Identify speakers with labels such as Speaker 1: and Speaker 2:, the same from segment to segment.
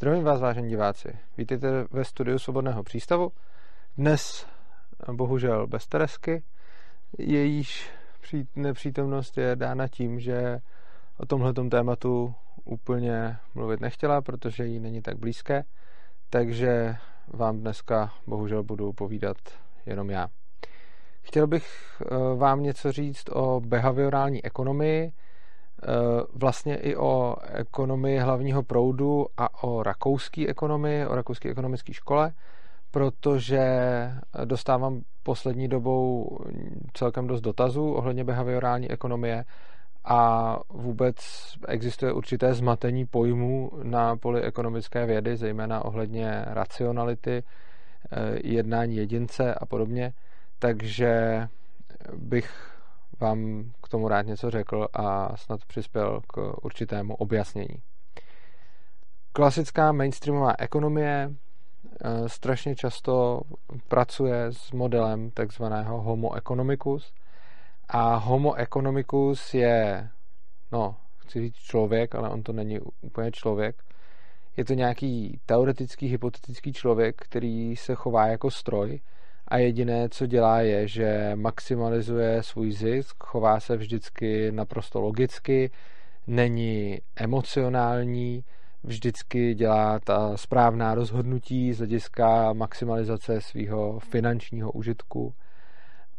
Speaker 1: Zdravím vás, vážení diváci. Vítejte ve studiu Svobodného přístavu. Dnes bohužel bez Teresky. Jejíž nepřítomnost je dána tím, že o tomhle tématu úplně mluvit nechtěla, protože jí není tak blízké. Takže vám dneska bohužel budu povídat jenom já. Chtěl bych eh, vám něco říct o behaviorální ekonomii, vlastně i o ekonomii hlavního proudu a o rakouské ekonomii, o rakouské ekonomické škole, protože dostávám poslední dobou celkem dost dotazů ohledně behaviorální ekonomie a vůbec existuje určité zmatení pojmů na poli ekonomické vědy, zejména ohledně racionality, eh, jednání jedince a podobně. Takže bych vám k tomu rád něco řekl a snad přispěl k určitému objasnění. Klasická mainstreamová ekonomie eh, strašně často pracuje s modelem takzvaného homo economicus a homo economicus je, no, chci říct člověk, ale on to není úplně člověk. Je to nějaký teoretický, hypotetický člověk, který se chová jako stroj, a jediné, co dělá, je, že maximalizuje svůj zisk, chová se vždycky naprosto logicky, není emocionální, vždycky dělá ta správná rozhodnutí z hlediska maximalizace svého finančního užitku.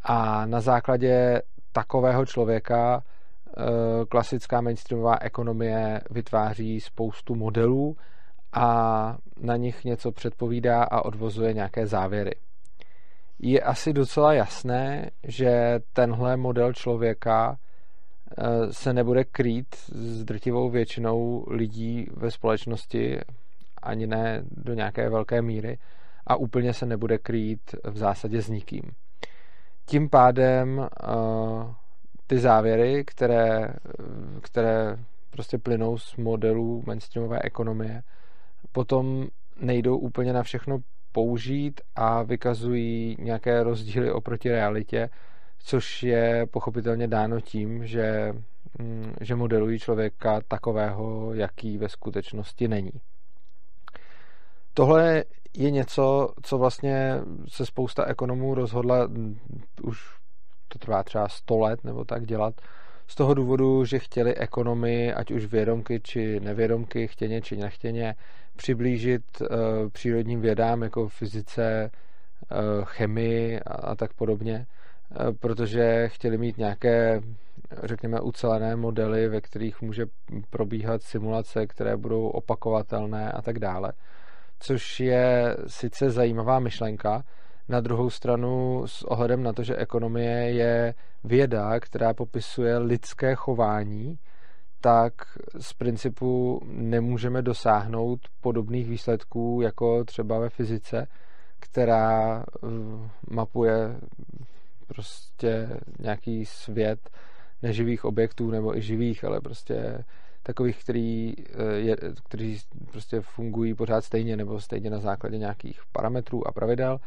Speaker 1: A na základě takového člověka eh, klasická mainstreamová ekonomie vytváří spoustu modelů a na nich něco předpovídá a odvozuje nějaké závěry je asi docela jasné, že tenhle model člověka eh, se nebude krýt s drtivou většinou lidí ve společnosti, ani ne do nějaké velké míry, a úplně se nebude krýt v zásadě s nikým. Tím pádem eh, ty závěry, které, které prostě plynou z modelů mainstreamové ekonomie, potom nejdou úplně na všechno použít a vykazují nějaké rozdíly oproti realitě, což je pochopitelně dáno tím, že, mm, že modelují člověka takového, jaký ve skutečnosti není. Tohle je něco, co vlastně se spousta ekonomů rozhodla mm, už to trvá třeba 100 let nebo tak dělat, z toho důvodu, že chtěli ekonomii, ať už vědomky či nevědomky, chtěně či nechtěně, přiblížit uh, přírodním vědám jako fyzice, uh, chemii a, tak podobně, uh, protože chtěli mít nějaké, řekněme, ucelené modely, ve kterých může probíhat simulace, které budou opakovatelné a tak dále. Což je sice zajímavá myšlenka, na druhou stranu s ohledem na to, že ekonomie je věda, která popisuje lidské chování, tak z principu nemůžeme dosáhnout podobných výsledků jako třeba ve fyzice, která eh, mapuje prostě nějaký svět neživých objektů nebo i živých, ale prostě takových, který, eh, je, kteří prostě fungují pořád stejně nebo stejně na základě nějakých parametrů a pravidel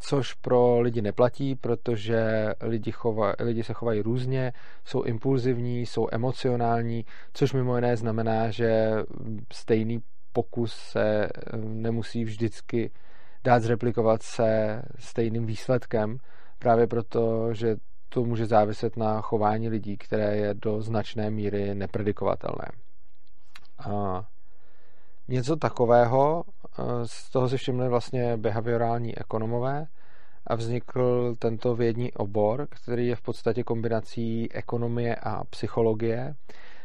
Speaker 1: což pro lidi neplatí, protože lidi, chova, lidi se chovají různě, jsou impulzivní, jsou emocionální, což mimo jiné znamená, že stejný pokus se eh, nemusí vždycky dát zreplikovat se stejným výsledkem, právě proto, že to může záviset na chování lidí, které je do značné míry nepredikovatelné. A něco takového z toho si všimli vlastně behaviorální ekonomové a vznikl tento vědní obor, který je v podstatě kombinací ekonomie a psychologie.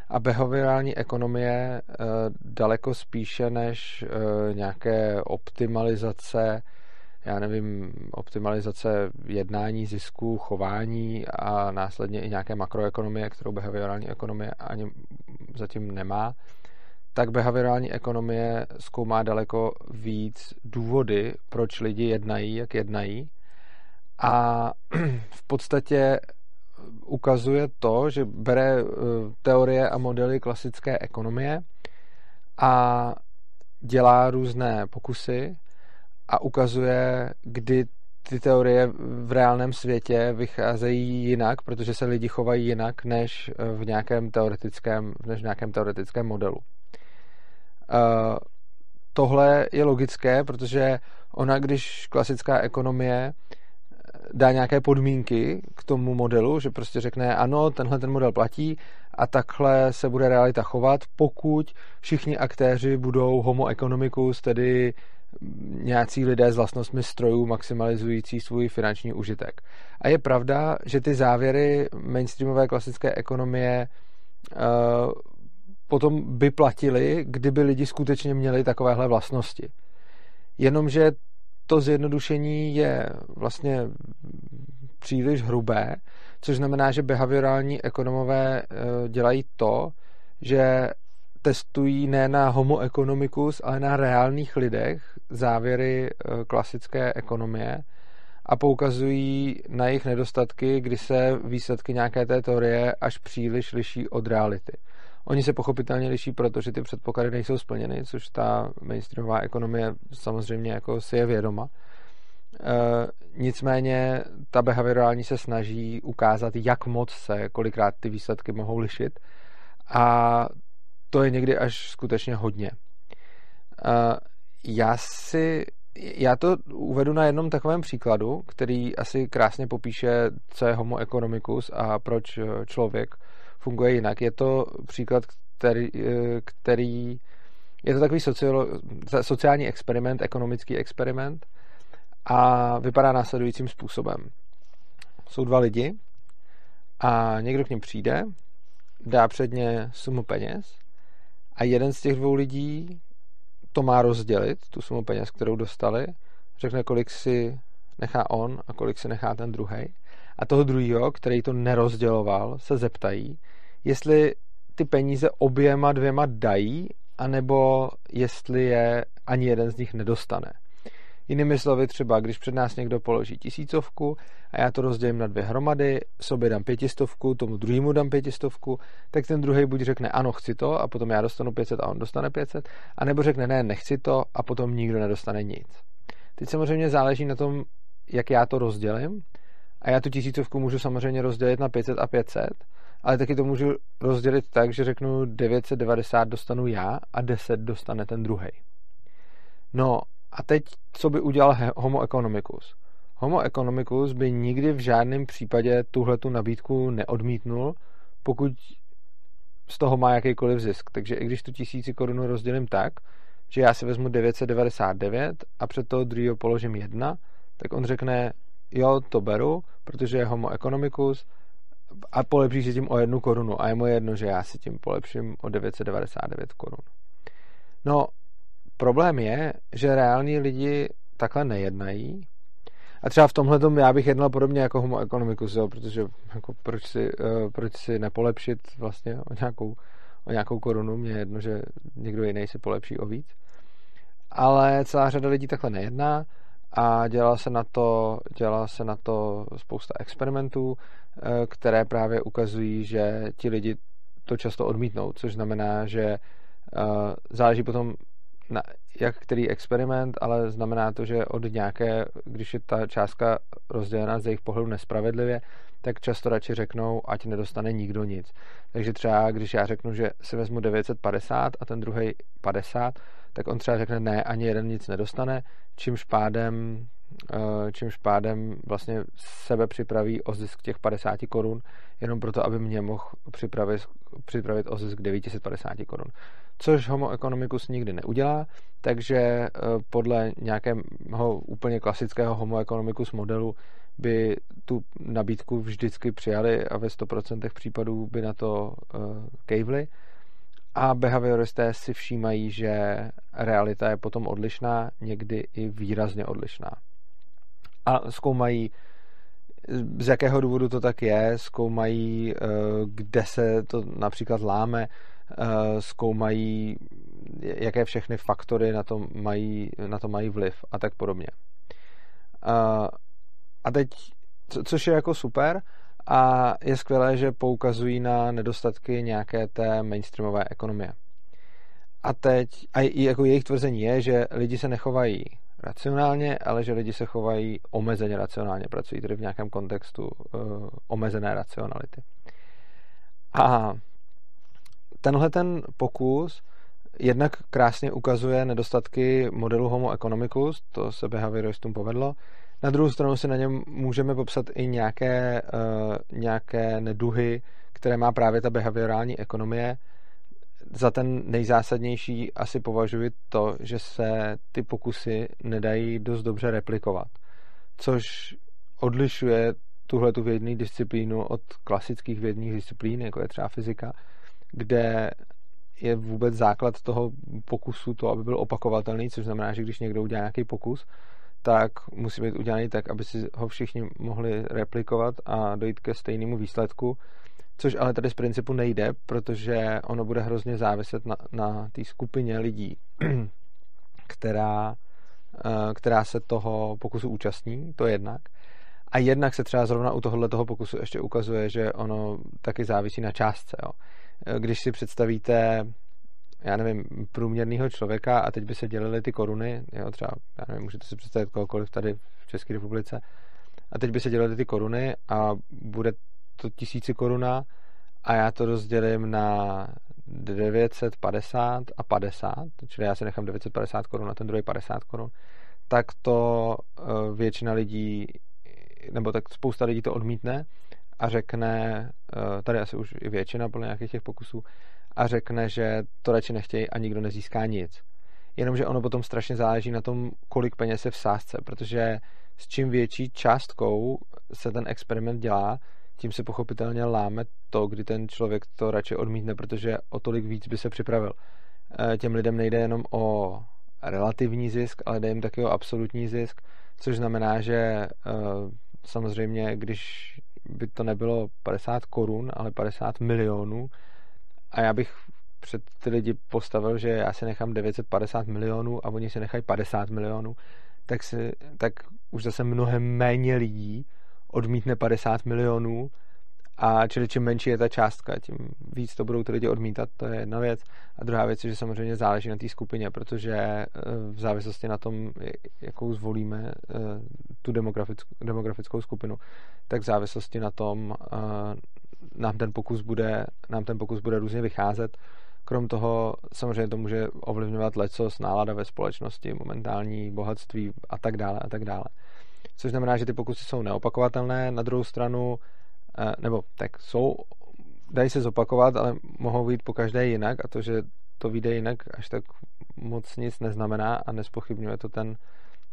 Speaker 1: A behaviorální ekonomie eh, daleko spíše než eh, nějaké optimalizace, já nevím, optimalizace jednání, zisků, chování a následně i nějaké makroekonomie, kterou behaviorální ekonomie ani zatím nemá, tak behaviorální ekonomie zkoumá daleko víc důvody, proč lidi jednají, jak jednají. A v podstatě ukazuje to, že bere eh, teorie a modely klasické ekonomie a dělá různé pokusy a ukazuje, kdy ty teorie v reálném světě vycházejí jinak, protože se lidi chovají jinak než v nějakém teoretickém, než v nějakém teoretickém modelu. tohle je logické, protože ona, když klasická ekonomie dá nějaké podmínky k tomu modelu, že prostě řekne, ano, tenhle ten model platí a takhle se bude realita chovat, pokud všichni aktéři budou homo economicus, tedy nějací lidé s vlastnostmi strojů maximalizující svůj finanční užitek. A je pravda, že ty závěry mainstreamové klasické ekonomie uh, potom by platily, kdyby lidi skutečně měli takovéhle vlastnosti. Jenomže to zjednodušení je vlastně příliš hrubé, což znamená, že behaviorální ekonomové eh, dělají to, že testují ne na homo economicus, ale na reálných lidech závěry eh, klasické ekonomie a poukazují na jejich nedostatky, kdy se výsledky nějaké té teorie až příliš liší od reality. Oni se pochopitelně liší, protože ty předpoklady nejsou splněny, což ta mainstreamová ekonomie samozřejmě jako si je vědoma. E, nicméně ta behaviorální se snaží ukázat, jak moc se kolikrát ty výsledky mohou lišit a to je někdy až skutečně hodně. Já si já to uvedu na jednom takovém příkladu, který asi krásně popíše, co je homo economicus a proč člověk funguje jinak. Je to příklad, který, eh, který je to takový sociolo, sociální experiment, ekonomický experiment a vypadá následujícím způsobem. Jsou dva lidi a někdo k ním přijde, dá před ně sumu peněz a jeden z těch dvou lidí to má rozdělit, tu sumu peněz, kterou dostali, řekne, kolik si nechá on a kolik si nechá ten druhý. A toho druhého, který to nerozděloval, se zeptají, jestli ty peníze oběma dvěma dají, anebo jestli je ani jeden z nich nedostane. Jinými slovy třeba, když před nás někdo položí tisícovku a já to rozdělím na dvě hromady, sobě dám pětistovku, tomu druhému dám pětistovku, tak ten druhý buď řekne ano, chci to a potom já dostanu 500 a on dostane 500, anebo řekne ne, nechci to a potom nikdo nedostane nic. Teď samozřejmě záleží na tom, jak já to rozdělím a já tu tisícovku můžu samozřejmě rozdělit na 500 a 500, ale taky to můžu rozdělit tak, že řeknu 990 dostanu já a 10 dostane ten druhý. No a teď, co by udělal Homo economicus? Homo economicus by nikdy v žádném případě tuhle tu nabídku neodmítnul, pokud z toho má jakýkoliv zisk. Takže i když tu tisíci korunu rozdělím tak, že já si vezmu 999 a před toho druhého položím jedna, tak on řekne, jo, to beru, protože je homo economicus a polepší si tím o jednu korunu a je mu jedno, že já si tím polepším o 999 korun. No, problém je, že reální lidi takhle nejednají a třeba v tomhle já bych jednal podobně jako homo economicus, jo, protože jako proč, si, uh, proč si nepolepšit vlastně o nějakou, o nějakou korunu, mě je jedno, že někdo jiný si polepší o víc. Ale celá řada lidí takhle nejedná a dělala se na to, dělala se na to spousta experimentů, eh, které právě ukazují, že ti lidi to často odmítnou, což znamená, že eh, záleží potom na jak který experiment, ale znamená to, že od nějaké, když je ta částka rozdělena z jejich pohledu nespravedlivě, tak často radši řeknou, ať nedostane nikdo nic. Takže třeba, když já řeknu, že si vezmu 950 a ten druhý 50, tak on třeba řekne ne, ani jeden nic nedostane, čímž pádem, eh, čímž pádem vlastně sebe připraví o zisk těch 50 korun, jenom proto, aby mě mohl připravit, připravit o zisk 950 korun. Což Homo economicus nikdy neudělá, takže eh, podle nějakého úplně klasického Homo economicus modelu by tu nabídku vždycky přijali a ve 100% případů by na to uh, kejvli. A behavioristé si všímají, že realita je potom odlišná, někdy i výrazně odlišná. A zkoumají, z jakého důvodu to tak je, zkoumají, eh, kde se to například láme, eh, zkoumají, jaké všechny faktory na to mají, na to mají vliv a tak podobně. A teď, co, což je jako super, a je skvělé, že poukazují na nedostatky nějaké té mainstreamové ekonomie. A teď, a jako jejich tvrzení je, že lidi se nechovají racionálně, ale že lidi se chovají omezeně racionálně, pracují tedy v nějakém kontextu uh, omezené racionality. A tenhle ten pokus jednak krásně ukazuje nedostatky modelu Homo economicus, to se behavioristům povedlo. Na druhou stranu si na něm můžeme popsat i nějaké, uh, nějaké neduhy, které má právě ta behaviorální ekonomie. Za ten nejzásadnější asi považuji to, že se ty pokusy nedají dost dobře replikovat, což odlišuje tuhle tu vědní disciplínu od klasických vědních disciplín, jako je třeba fyzika, kde je vůbec základ toho pokusu to, aby byl opakovatelný, což znamená, že když někdo udělá nějaký pokus, tak musí být udělaný tak, aby si ho všichni mohli replikovat a dojít ke stejnému výsledku, což ale tady z principu nejde, protože ono bude hrozně záviset na, na té skupině lidí, která, eh, která se toho pokusu účastní, to jednak. A jednak se třeba zrovna u tohohle toho pokusu ještě ukazuje, že ono taky závisí na částce. Jo. Když si představíte, já nevím, průměrného člověka a teď by se dělily ty koruny, jo, třeba, já nevím, můžete si představit kohokoliv tady v České republice, a teď by se dělily ty koruny a bude to tisíci koruna a já to rozdělím na 950 a 50, čili já si nechám 950 korun a ten druhý 50 korun, tak to eh, většina lidí nebo tak spousta lidí to odmítne a řekne, eh, tady asi už i většina podle nějakých těch pokusů, a řekne, že to radši nechtějí a nikdo nezíská nic. Jenomže ono potom strašně záleží na tom, kolik peněz je v sázce, protože s čím větší částkou se ten experiment dělá, tím se pochopitelně láme to, kdy ten člověk to radši odmítne, protože o tolik víc by se připravil. Eh, těm lidem nejde jenom o relativní zisk, ale jde jim taky o absolutní zisk, což znamená, že eh, samozřejmě, když by to nebylo 50 korun, ale 50 milionů. A já bych před ty lidi postavil, že já si nechám 950 milionů a oni si nechají 50 milionů, tak, si, tak už zase mnohem méně lidí odmítne 50 milionů a čili čím menší je ta částka, tím víc to budou ty lidi odmítat, to je jedna věc. A druhá věc je, že samozřejmě záleží na té skupině, protože eh, v závislosti na tom, jakou zvolíme eh, tu demografickou, demografickou skupinu, tak v závislosti na tom eh, nám ten pokus bude, nám ten pokus bude různě vycházet. Krom toho samozřejmě to může ovlivňovat lecos, nálada ve společnosti, momentální bohatství a tak dále a tak dále. Což znamená, že ty pokusy jsou neopakovatelné. Na druhou stranu nebo tak jsou, dají se zopakovat, ale mohou být po každé jinak a to, že to vyjde jinak, až tak moc nic neznamená a nespochybňuje to ten,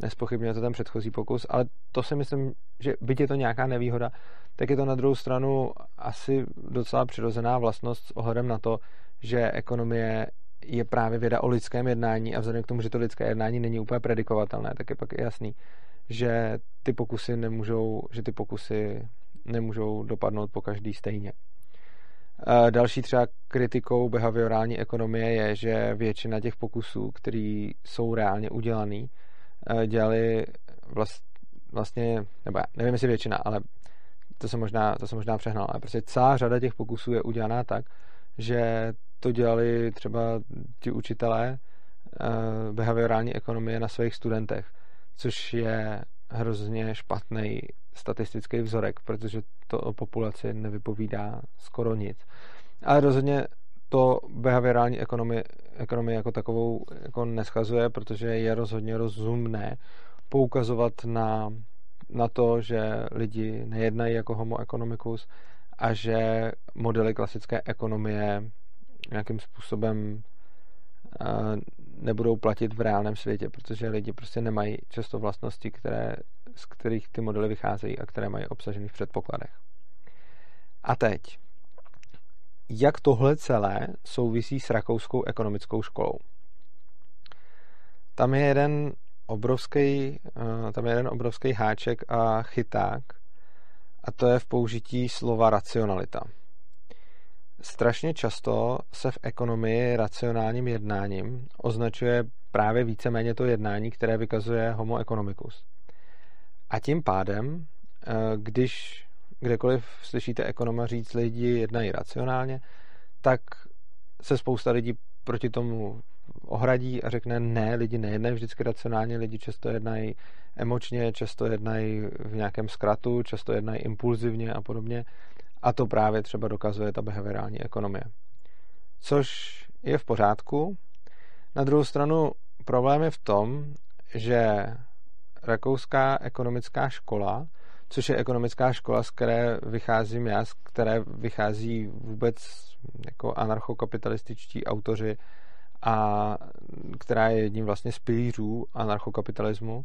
Speaker 1: nespochybňuje to ten předchozí pokus, ale to si myslím, že byť je to nějaká nevýhoda, tak je to na druhou stranu asi docela přirozená vlastnost s ohledem na to, že ekonomie je právě věda o lidském jednání a vzhledem k tomu, že to lidské jednání není úplně predikovatelné, tak je pak jasný, že ty pokusy nemůžou, že ty pokusy nemůžou dopadnout po každý stejně. Další třeba kritikou behaviorální ekonomie je, že většina těch pokusů, které jsou reálně udělaný, dělali vlast, vlastně, nebo já nevím, jestli většina, ale to se možná, to se možná přehnal, ale prostě celá řada těch pokusů je udělaná tak, že to dělali třeba ti učitelé behaviorální ekonomie na svých studentech, což je hrozně špatný statistický vzorek, protože to o populaci nevypovídá skoro nic. Ale rozhodně to behaviorální ekonomie, ekonomie jako takovou jako neschazuje, protože je rozhodně rozumné poukazovat na, na to, že lidi nejednají jako homo economicus a že modely klasické ekonomie nějakým způsobem nebudou platit v reálném světě, protože lidi prostě nemají často vlastnosti, které, z kterých ty modely vycházejí a které mají obsažený v předpokladech. A teď, jak tohle celé souvisí s rakouskou ekonomickou školou? Tam je jeden obrovský, eh, tam je jeden obrovský háček a chyták a to je v použití slova racionalita strašně často se v ekonomii racionálním jednáním označuje právě víceméně to jednání, které vykazuje homo economicus. A tím pádem, eh, když kdekoliv slyšíte ekonoma říct, lidi jednají racionálně, tak se spousta lidí proti tomu ohradí a řekne, ne, lidi nejednají vždycky racionálně, lidi často jednají emočně, často jednají v nějakém zkratu, často jednají impulzivně a podobně. A to právě třeba dokazuje ta behaviorální ekonomie. Což je v pořádku, Na druhou stranu problém je v tom, že rakouská ekonomická škola, což je ekonomická škola, z které vycházím já, z které vychází vůbec jako anarchokapitalističtí autoři a která je jedním vlastně z pilířů anarchokapitalismu,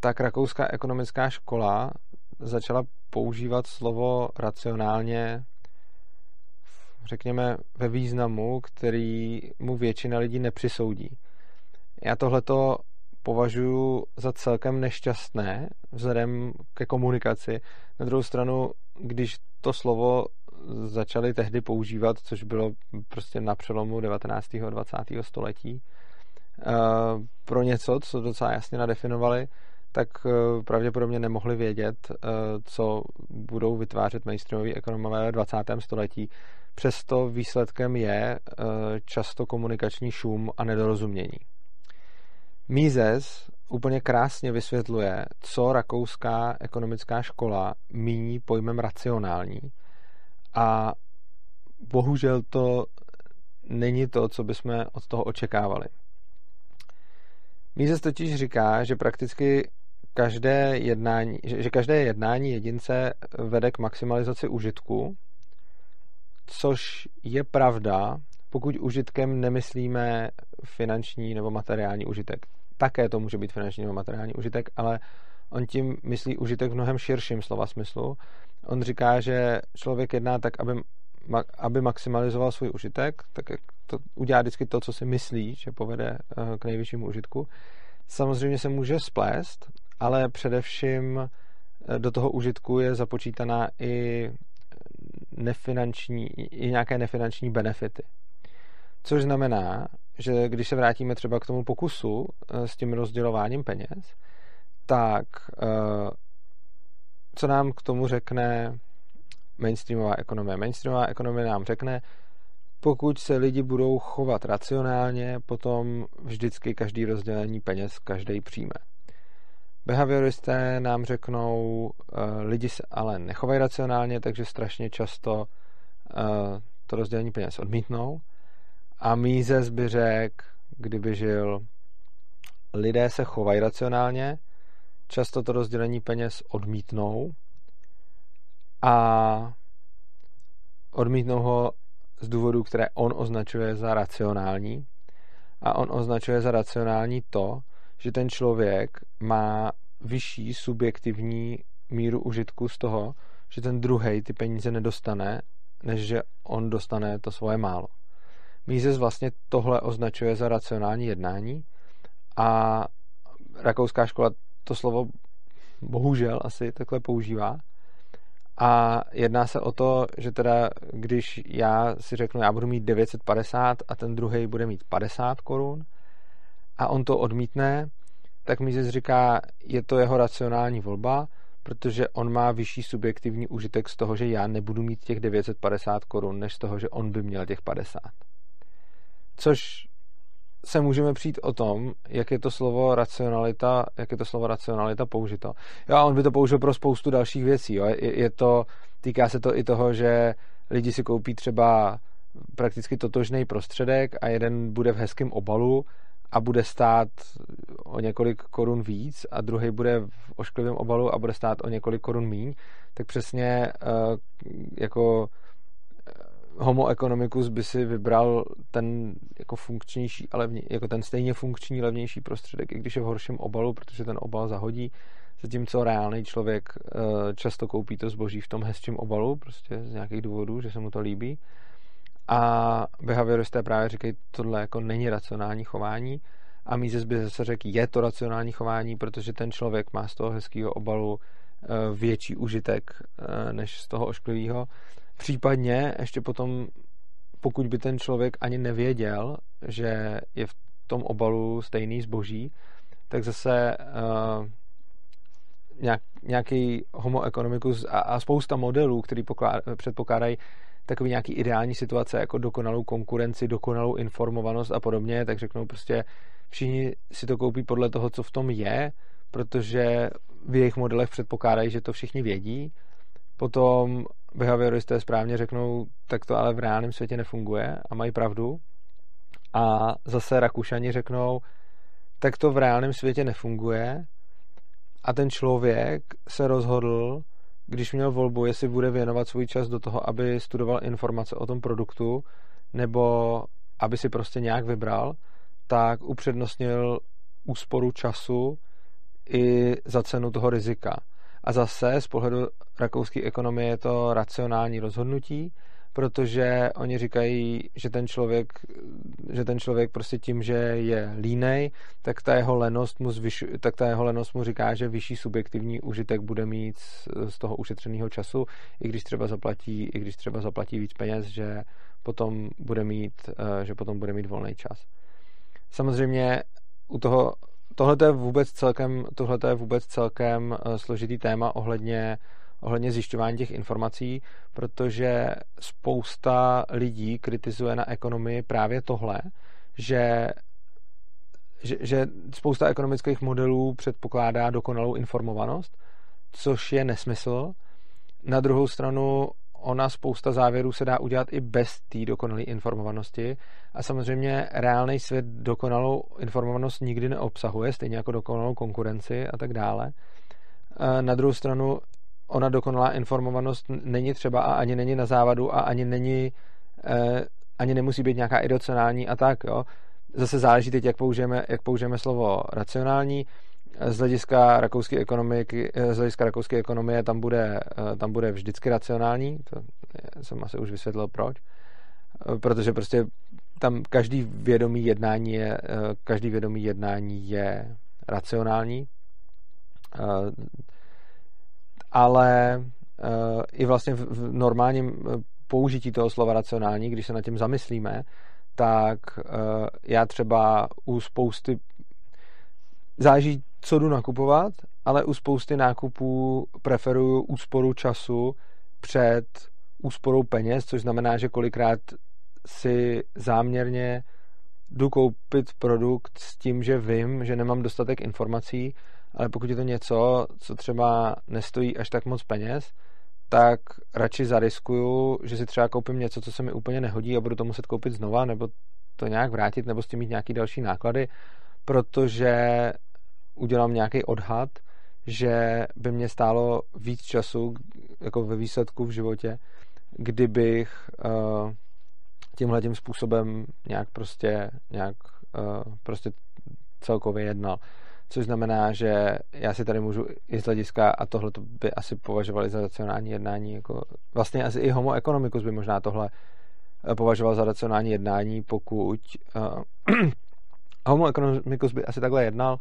Speaker 1: tak rakouská ekonomická škola začala používat slovo racionálně, řekněme, ve významu, který mu většina lidí nepřisoudí. Já tohleto považuji za celkem nešťastné vzhledem ke komunikaci. Na druhou stranu, když to slovo začali tehdy používat, což bylo prostě na přelomu 19. a 20. století, eh, pro něco, co docela jasně nadefinovali, tak eh, pravděpodobně nemohli vědět, eh, co budou vytvářet mainstreamoví ekonomové ve 20. století. Přesto výsledkem je často komunikační šum a nedorozumění. Mises úplně krásně vysvětluje, co rakouská ekonomická škola míní pojmem racionální. A bohužel to není to, co bychom od toho očekávali. Mises totiž říká, že prakticky každé jednání, že každé jednání jedince vede k maximalizaci užitku, což je pravda, pokud užitkem nemyslíme finanční nebo materiální užitek. Také to může být finanční nebo materiální užitek, ale on tím myslí užitek v mnohem širším slova smyslu. On říká, že člověk jedná tak, aby, aby maximalizoval svůj užitek, tak to udělá vždycky to, co si myslí, že povede eh, k nejvyššímu užitku. Samozřejmě se může splést, ale především eh, do toho užitku je započítaná i nefinanční, i nějaké nefinanční benefity. Což znamená, že když se vrátíme třeba k tomu pokusu eh, s tím rozdělováním peněz, tak eh, co nám k tomu řekne mainstreamová ekonomie? Mainstreamová ekonomie nám řekne, pokud se lidi budou chovat racionálně, potom vždycky každý rozdělení peněz každý přijme. Behavioristé nám řeknou, eh, lidi se ale nechovají racionálně, takže strašně často to rozdělení peněz odmítnou. A Mízes by řekl, kdyby žil, lidé se chovají racionálně, často to rozdělení peněz odmítnou a odmítnou ho z důvodu, které on označuje za racionální. A on označuje za racionální to, že ten člověk má vyšší subjektivní míru užitku z toho, že ten druhý ty peníze nedostane, než že on dostane to svoje málo. Mises vlastně tohle označuje za racionální jednání a rakouská škola to slovo bohužel asi takhle používá. A jedná se o to, že teda když já si řeknu, já budu mít 950 a ten druhý bude mít 50 korun a on to odmítne, tak Mises říká, je to jeho racionální volba, protože on má vyšší subjektivní užitek z toho, že já nebudu mít těch 950 korun, než z toho, že on by měl těch 50. Což se můžeme přijít o tom, jak je to slovo racionalita, jak je to slovo racionalita použito. Jo, a on by to použil pro spoustu dalších věcí. Jo. Je, je to, týká se to i toho, že lidi si koupí třeba prakticky totožný prostředek a jeden bude v hezkém obalu a bude stát o několik korun víc a druhý bude v ošklivém obalu a bude stát o několik korun míň, tak přesně uh, jako homo economicus by si vybral ten jako funkčnější, ale jako ten stejně funkční, levnější prostředek, i když je v horším obalu, protože ten obal zahodí, zatímco reálný člověk eh, často koupí to zboží v tom hezčím obalu, prostě z nějakých důvodů, že se mu to líbí. A behavioristé právě říkají, tohle jako není racionální chování. A Mises by zase řekl, je to racionální chování, protože ten člověk má z toho hezkého obalu eh, větší užitek eh, než z toho ošklivého. Případně ještě potom, pokud by ten člověk ani nevěděl, že je v tom obalu stejný zboží, tak zase uh, nějak, nějaký homo economicus a, a spousta modelů, který předpokládají takový nějaký ideální situace, jako dokonalou konkurenci, dokonalou informovanost a podobně, tak řeknou prostě všichni si to koupí podle toho, co v tom je, protože v jejich modelech předpokládají, že to všichni vědí. Potom behavioristé správně řeknou, tak to ale v reálném světě nefunguje a mají pravdu. A zase Rakušani řeknou, tak to v reálném světě nefunguje a ten člověk se rozhodl, když měl volbu, jestli bude věnovat svůj čas do toho, aby studoval informace o tom produktu, nebo aby si prostě nějak vybral, tak upřednostnil úsporu času i za cenu toho rizika. A zase z pohledu rakouské ekonomie je to racionální rozhodnutí, protože oni říkají, že ten člověk, že ten člověk prostě tím, že je línej, tak ta jeho lenost mu, zvyšu, tak ta jeho lenost mu říká, že vyšší subjektivní užitek bude mít z toho ušetřeného času, i když třeba zaplatí, i když třeba zaplatí víc peněz, že potom bude mít, eh, že potom bude mít volný čas. Samozřejmě u toho tohle je vůbec celkem, tohle je vůbec celkem eh, složitý téma ohledně, ohledně zjišťování těch informací, protože spousta lidí kritizuje na ekonomii právě tohle, že, že, že spousta ekonomických modelů předpokládá dokonalou informovanost, což je nesmysl. Na druhou stranu ona spousta závěrů se dá udělat i bez té dokonalé informovanosti a samozřejmě reálný svět dokonalou informovanost nikdy neobsahuje, stejně jako dokonalou konkurenci a tak dále. Na druhou stranu ona dokonalá informovanost není třeba a ani není na závadu a ani není eh, ani nemusí být nějaká iracionální a tak, jo. Zase záleží teď, jak použijeme, jak použijeme slovo racionální z hlediska rakouské ekonomiky, z hlediska rakouské ekonomie tam bude, tam bude vždycky racionální, to jsem asi už vysvětlil proč, protože prostě tam každý vědomý jednání je, každý vědomý jednání je racionální, ale i vlastně v normálním použití toho slova racionální, když se nad tím zamyslíme, tak já třeba u spousty záleží, co jdu nakupovat, ale u spousty nákupů preferuju úsporu času před úsporou peněz, což znamená, že kolikrát si záměrně jdu koupit produkt s tím, že vím, že nemám dostatek informací, ale pokud je to něco, co třeba nestojí až tak moc peněz, tak radši zariskuju, že si třeba koupím něco, co se mi úplně nehodí a budu to muset koupit znova, nebo to nějak vrátit, nebo s tím mít nějaký další náklady, protože udělám nějaký odhad, že by mě stálo víc času jako ve výsledku v životě, kdybych uh, tímhle tím způsobem nějak prostě, nějak uh, prostě celkově jednal. Což znamená, že já si tady můžu i z hlediska, a tohle by asi považovali za racionální jednání, jako vlastně asi i homo economicus by možná tohle eh, považoval za racionální jednání, pokud uh, homo economicus by asi takhle jednal,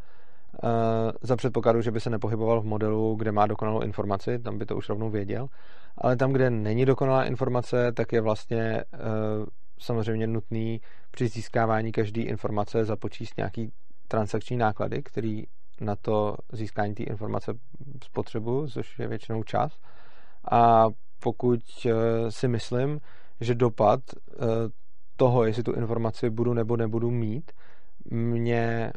Speaker 1: Eh, za předpokladu, že by se nepohyboval v modelu, kde má dokonalou informaci, tam by to už rovnou věděl, ale tam, kde není dokonalá informace, tak je vlastně eh, samozřejmě nutný při získávání každé informace započíst nějaký transakční náklady, který na to získání té informace spotřebu, což je většinou čas. A pokud eh, si myslím, že dopad toho, jestli tu informaci budu nebo nebudu mít, mě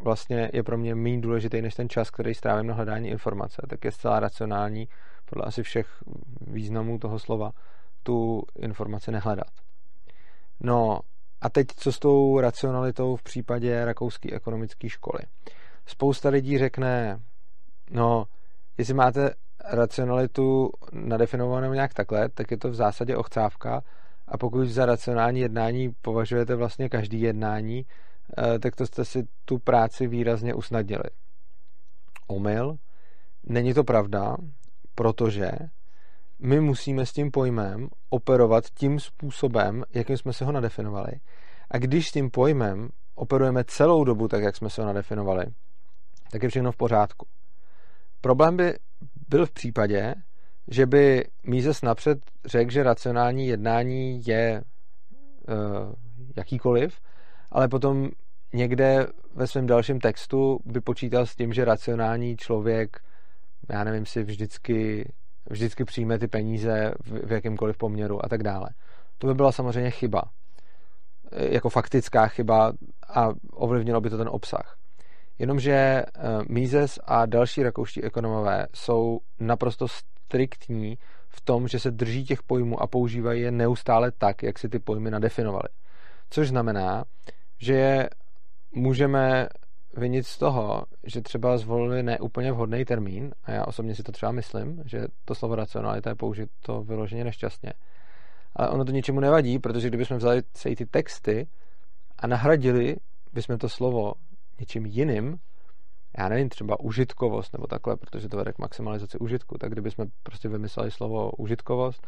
Speaker 1: vlastně je pro mě méně důležitý než ten čas, který strávím na hledání informace, tak je zcela racionální podle asi všech významů toho slova tu informaci nehledat. No a teď co s tou racionalitou v případě rakouské ekonomické školy? Spousta lidí řekne, no, jestli máte racionalitu nadefinovanou nějak takhle, tak je to v zásadě ochcávka a pokud za racionální jednání považujete vlastně každý jednání, tak to jste si tu práci výrazně usnadnili. Omyl. Není to pravda, protože my musíme s tím pojmem operovat tím způsobem, jakým jsme si ho nadefinovali. A když s tím pojmem operujeme celou dobu tak, jak jsme si ho nadefinovali, tak je všechno v pořádku. Problém by byl v případě, že by Mises napřed řekl, že racionální jednání je uh, jakýkoliv ale potom někde ve svém dalším textu by počítal s tím, že racionální člověk, já nevím, si vždycky, vždycky přijme ty peníze v, v jakýmkoliv poměru a tak dále. To by byla samozřejmě chyba. Jako faktická chyba a ovlivnilo by to ten obsah. Jenomže eh, Mises a další rakouští ekonomové jsou naprosto striktní v tom, že se drží těch pojmů a používají je neustále tak, jak si ty pojmy nadefinovali. Což znamená, že je můžeme vinit z toho, že třeba zvolili neúplně vhodný termín, a já osobně si to třeba myslím, že to slovo racionalita je použito vyloženě nešťastně. Ale ono to ničemu nevadí, protože kdybychom vzali celý ty texty a nahradili bychom to slovo něčím jiným, já nevím, třeba užitkovost nebo takhle, protože to vede k maximalizaci užitku, tak kdybychom prostě vymysleli slovo užitkovost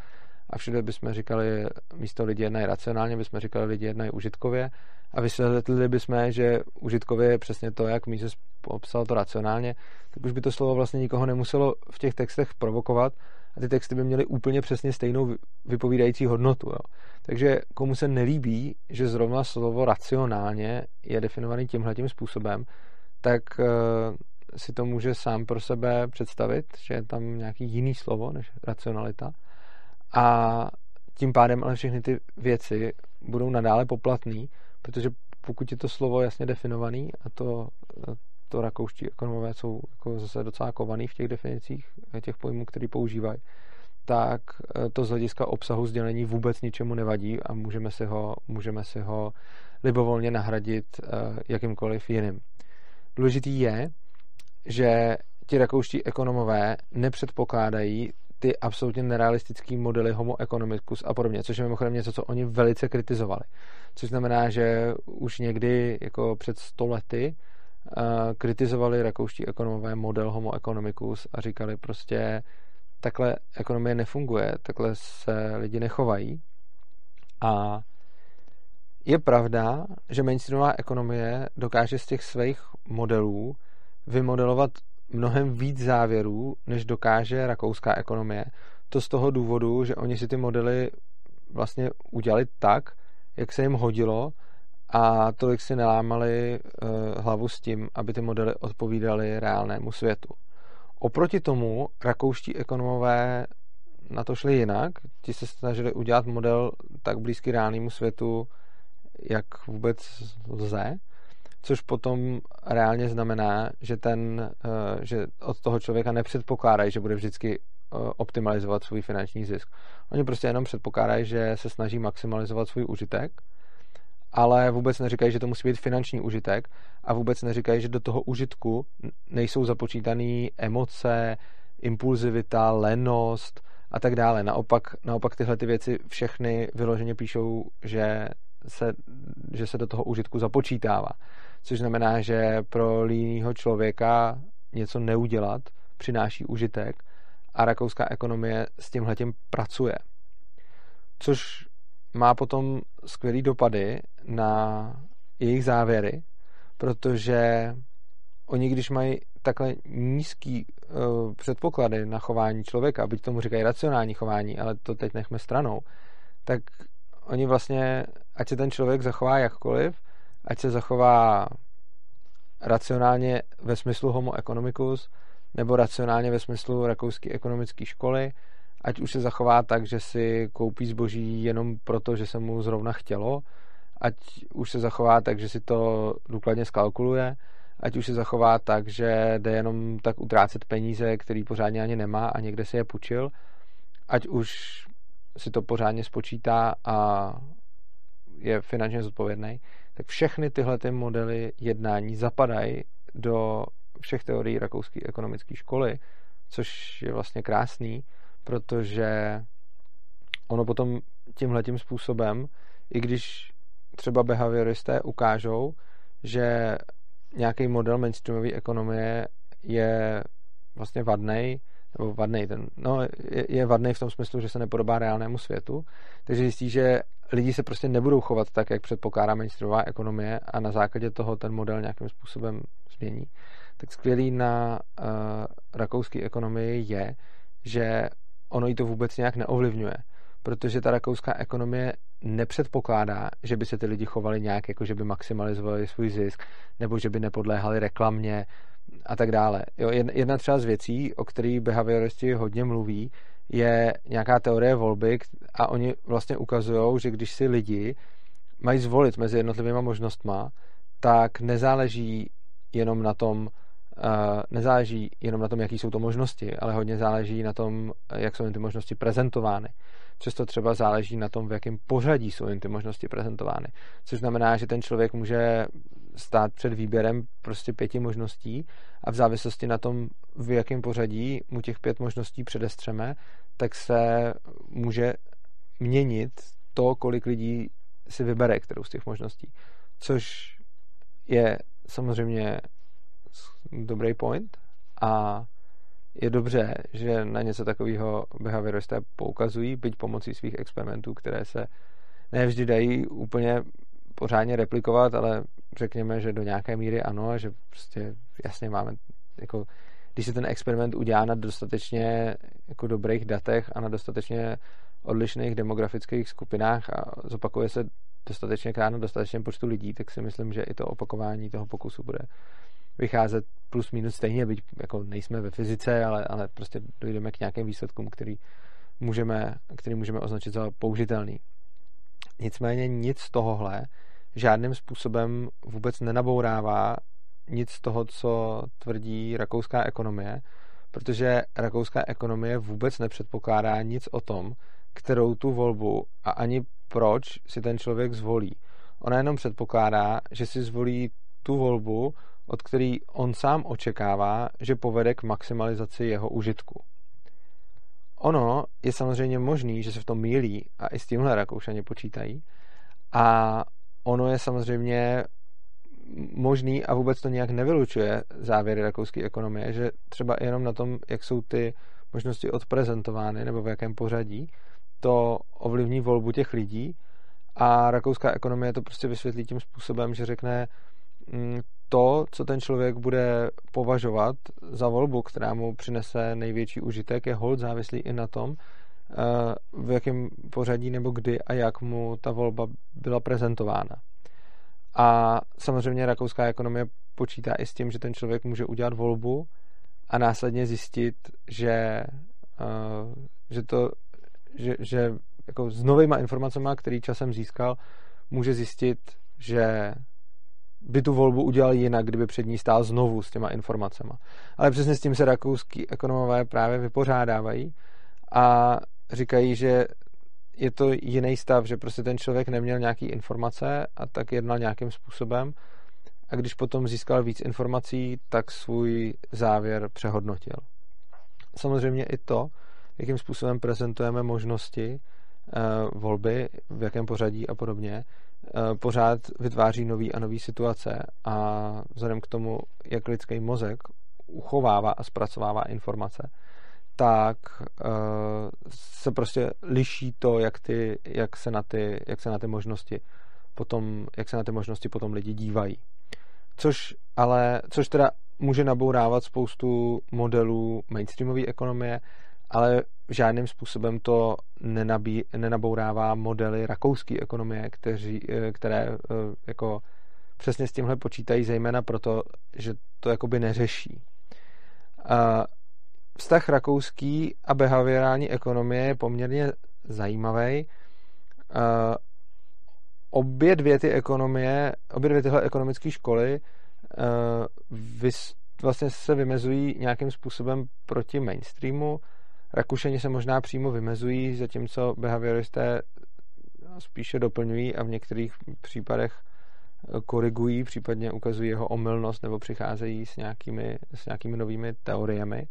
Speaker 1: a všude bychom říkali, místo lidi jednají racionálně, bychom říkali, lidi jednají užitkově a vysvětlili bychom, že užitkově je přesně to, jak Mises popsal to racionálně, tak už by to slovo vlastně nikoho nemuselo v těch textech provokovat a ty texty by měly úplně přesně stejnou vypovídající hodnotu. Jo. Takže komu se nelíbí, že zrovna slovo racionálně je definovaný tímhletím způsobem, tak uh, si to může sám pro sebe představit, že je tam nějaký jiný slovo než racionalita a tím pádem ale všechny ty věci budou nadále poplatný, protože pokud je to slovo jasně definovaný a to, to rakouští ekonomové jsou jako zase docela kovaný v těch definicích těch pojmů, který používají, tak eh, to z hlediska obsahu sdělení vůbec ničemu nevadí a můžeme si ho, můžeme si ho libovolně nahradit eh, jakýmkoliv jiným. Důležitý je, že ti rakouští ekonomové nepředpokládají ty absolutně nerealistické modely homo economicus a podobně, což je mimochodem něco, co oni velice kritizovali. Což znamená, že už někdy jako před stolety uh, kritizovali rakouští ekonomové model homo economicus a říkali prostě, takhle ekonomie nefunguje, takhle se lidi nechovají. A je pravda, že mainstreamová ekonomie dokáže z těch svých modelů vymodelovat mnohem víc závěrů, než dokáže rakouská ekonomie. To z toho důvodu, že oni si ty modely vlastně udělali tak, jak se jim hodilo a tolik si nelámali uh, hlavu s tím, aby ty modely odpovídaly reálnému světu. Oproti tomu rakouští ekonomové na to šli jinak. Ti se snažili udělat model tak blízký reálnému světu, jak vůbec lze což potom reálně znamená, že, ten, eh, že od toho člověka nepředpokládají, že bude vždycky eh, optimalizovat svůj finanční zisk. Oni prostě jenom předpokládají, že se snaží maximalizovat svůj užitek, ale vůbec neříkají, že to musí být finanční užitek a vůbec neříkají, že do toho užitku nejsou započítané emoce, impulzivita, lenost a tak dále. Naopak, naopak tyhle ty věci všechny vyloženě píšou, že se, že se do toho užitku započítává což znamená, že pro línýho člověka něco neudělat přináší užitek a rakouská ekonomie s tímhletím pracuje. Což má potom skvělý dopady na jejich závěry, protože oni, když mají takhle nízký uh, předpoklady na chování člověka, byť tomu říkají racionální chování, ale to teď nechme stranou, tak oni vlastně, ať se ten člověk zachová jakkoliv, ať se zachová racionálně ve smyslu homo economicus, nebo racionálně ve smyslu rakouské ekonomické školy, ať už se zachová tak, že si koupí zboží jenom proto, že se mu zrovna chtělo, ať už se zachová tak, že si to důkladně skalkuluje, ať už se zachová tak, že jde jenom tak utrácet peníze, který pořádně ani nemá a někde si je půjčil, ať už si to pořádně spočítá a je finančně zodpovědný, tak všechny tyhle ty modely jednání zapadají do všech teorií rakouské ekonomické školy, což je vlastně krásný, protože ono potom tímhletím způsobem, i když třeba behavioristé ukážou, že nějaký model mainstreamové ekonomie je vlastně vadný, nebo vadný, ten, no, je, je vadný v tom smyslu, že se nepodobá reálnému světu, takže zjistí, že lidi se prostě nebudou chovat tak, jak předpokládá mainstreamová ekonomie a na základě toho ten model nějakým způsobem změní. Tak skvělý na uh, rakouské ekonomii je, že ono jí to vůbec nějak neovlivňuje, protože ta rakouská ekonomie nepředpokládá, že by se ty lidi chovali nějak, jako že by maximalizovali svůj zisk, nebo že by nepodléhali reklamě a tak dále. Jo, jedna třeba z věcí, o kterých behavioristi hodně mluví, je nějaká teorie volby a oni vlastně ukazují, že když si lidi mají zvolit mezi jednotlivými možnostma, tak nezáleží jenom na tom, nezáleží jenom na tom, jaký jsou to možnosti, ale hodně záleží na tom, jak jsou ty možnosti prezentovány. Často třeba záleží na tom, v jakém pořadí jsou jim ty možnosti prezentovány. Což znamená, že ten člověk může stát před výběrem prostě pěti možností a v závislosti na tom, v jakém pořadí mu těch pět možností předestřeme, tak se může měnit to, kolik lidí si vybere kterou z těch možností. Což je samozřejmě dobrý point a je dobře, že na něco takového behavioristé poukazují, byť pomocí svých experimentů, které se nevždy dají úplně pořádně replikovat, ale řekněme, že do nějaké míry ano a že prostě jasně máme jako když se ten experiment udělá na dostatečně jako dobrých datech a na dostatečně odlišných demografických skupinách a zopakuje se dostatečně krát na dostatečném počtu lidí, tak si myslím, že i to opakování toho pokusu bude vycházet plus minus stejně, byť jako nejsme ve fyzice, ale, ale prostě dojdeme k nějakým výsledkům, který můžeme, který můžeme označit za použitelný. Nicméně nic z tohohle žádným způsobem vůbec nenabourává nic z toho, co tvrdí rakouská ekonomie, protože rakouská ekonomie vůbec nepředpokládá nic o tom, kterou tu volbu a ani proč si ten člověk zvolí. Ona jenom předpokládá, že si zvolí tu volbu, od který on sám očekává, že povede k maximalizaci jeho užitku. Ono je samozřejmě možný, že se v tom mílí a i s tímhle Rakoušani počítají a ono je samozřejmě možný a vůbec to nějak nevylučuje závěry rakouské ekonomie, že třeba jenom na tom, jak jsou ty možnosti odprezentovány nebo v jakém pořadí, to ovlivní volbu těch lidí a rakouská ekonomie to prostě vysvětlí tím způsobem, že řekne mm, to, co ten člověk bude považovat za volbu, která mu přinese největší užitek, je hold závislý i na tom, eh, v jakém pořadí nebo kdy a jak mu ta volba byla prezentována. A samozřejmě rakouská ekonomie počítá i s tím, že ten člověk může udělat volbu a následně zjistit, že, uh, že to, že, že jako s novýma informacemi, který časem získal, může zjistit, že by tu volbu udělal jinak, kdyby před ní stál znovu s těma informacemi. Ale přesně s tím se rakouský ekonomové právě vypořádávají a říkají, že je to jiný stav, že prostě ten člověk neměl nějaký informace a tak jednal nějakým způsobem a když potom získal víc informací, tak svůj závěr přehodnotil. Samozřejmě i to, jakým způsobem prezentujeme možnosti volby, v jakém pořadí a podobně, uh, pořád vytváří nový a nový situace a vzhledem k tomu, jak lidský mozek uchovává a zpracovává informace, tak uh, se prostě liší to, jak, ty, jak, se na ty, jak se na ty možnosti potom, jak se na ty možnosti potom lidi dívají. Což ale, což teda může nabourávat spoustu modelů mainstreamové ekonomie, ale žádným způsobem to nenabí, nenabourává modely rakouské ekonomie, kteří, eh, které eh, jako přesně s tímhle počítají, zejména proto, že to jakoby neřeší. Vztah rakouský a behaviorální ekonomie je poměrně zajímavý. Obě dvě ty ekonomie, obě dvě tyhle ekonomické školy vlastně se vymezují nějakým způsobem proti mainstreamu. Rakušeni se možná přímo vymezují, zatímco behavioristé spíše doplňují a v některých případech korigují, případně ukazují jeho omylnost nebo přicházejí s nějakými, s nějakými novými teoriemi.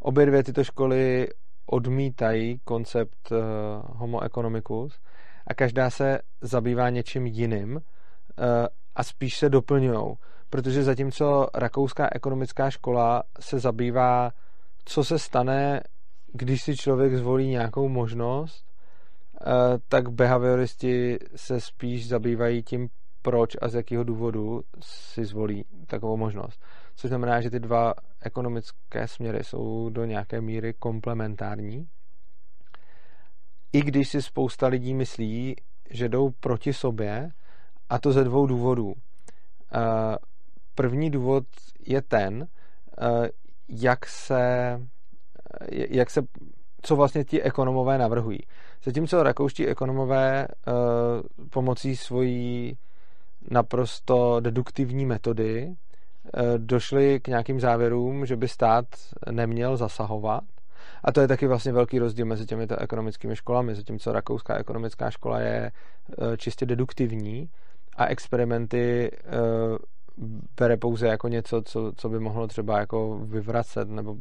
Speaker 1: Obě dvě tyto školy odmítají koncept uh, homo economicus a každá se zabývá něčím jiným uh, a spíš se doplňují. Protože zatímco rakouská ekonomická škola se zabývá, co se stane, když si člověk zvolí nějakou možnost, uh, tak behavioristi se spíš zabývají tím, proč a z jakého důvodu si zvolí takovou možnost. Což znamená, že ty dva ekonomické směry jsou do nějaké míry komplementární. I když si spousta lidí myslí, že jdou proti sobě, a to ze dvou důvodů. Eh, první důvod je ten, eh, jak se, jak se co vlastně ti ekonomové navrhují. Zatímco rakouští ekonomové eh, pomocí svojí naprosto deduktivní metody došli k nějakým závěrům, že by stát neměl zasahovat. A to je taky vlastně velký rozdíl mezi těmito ekonomickými školami, zatímco rakouská ekonomická škola je čistě deduktivní a experimenty bere pouze jako něco, co, co by mohlo třeba jako vyvracet nebo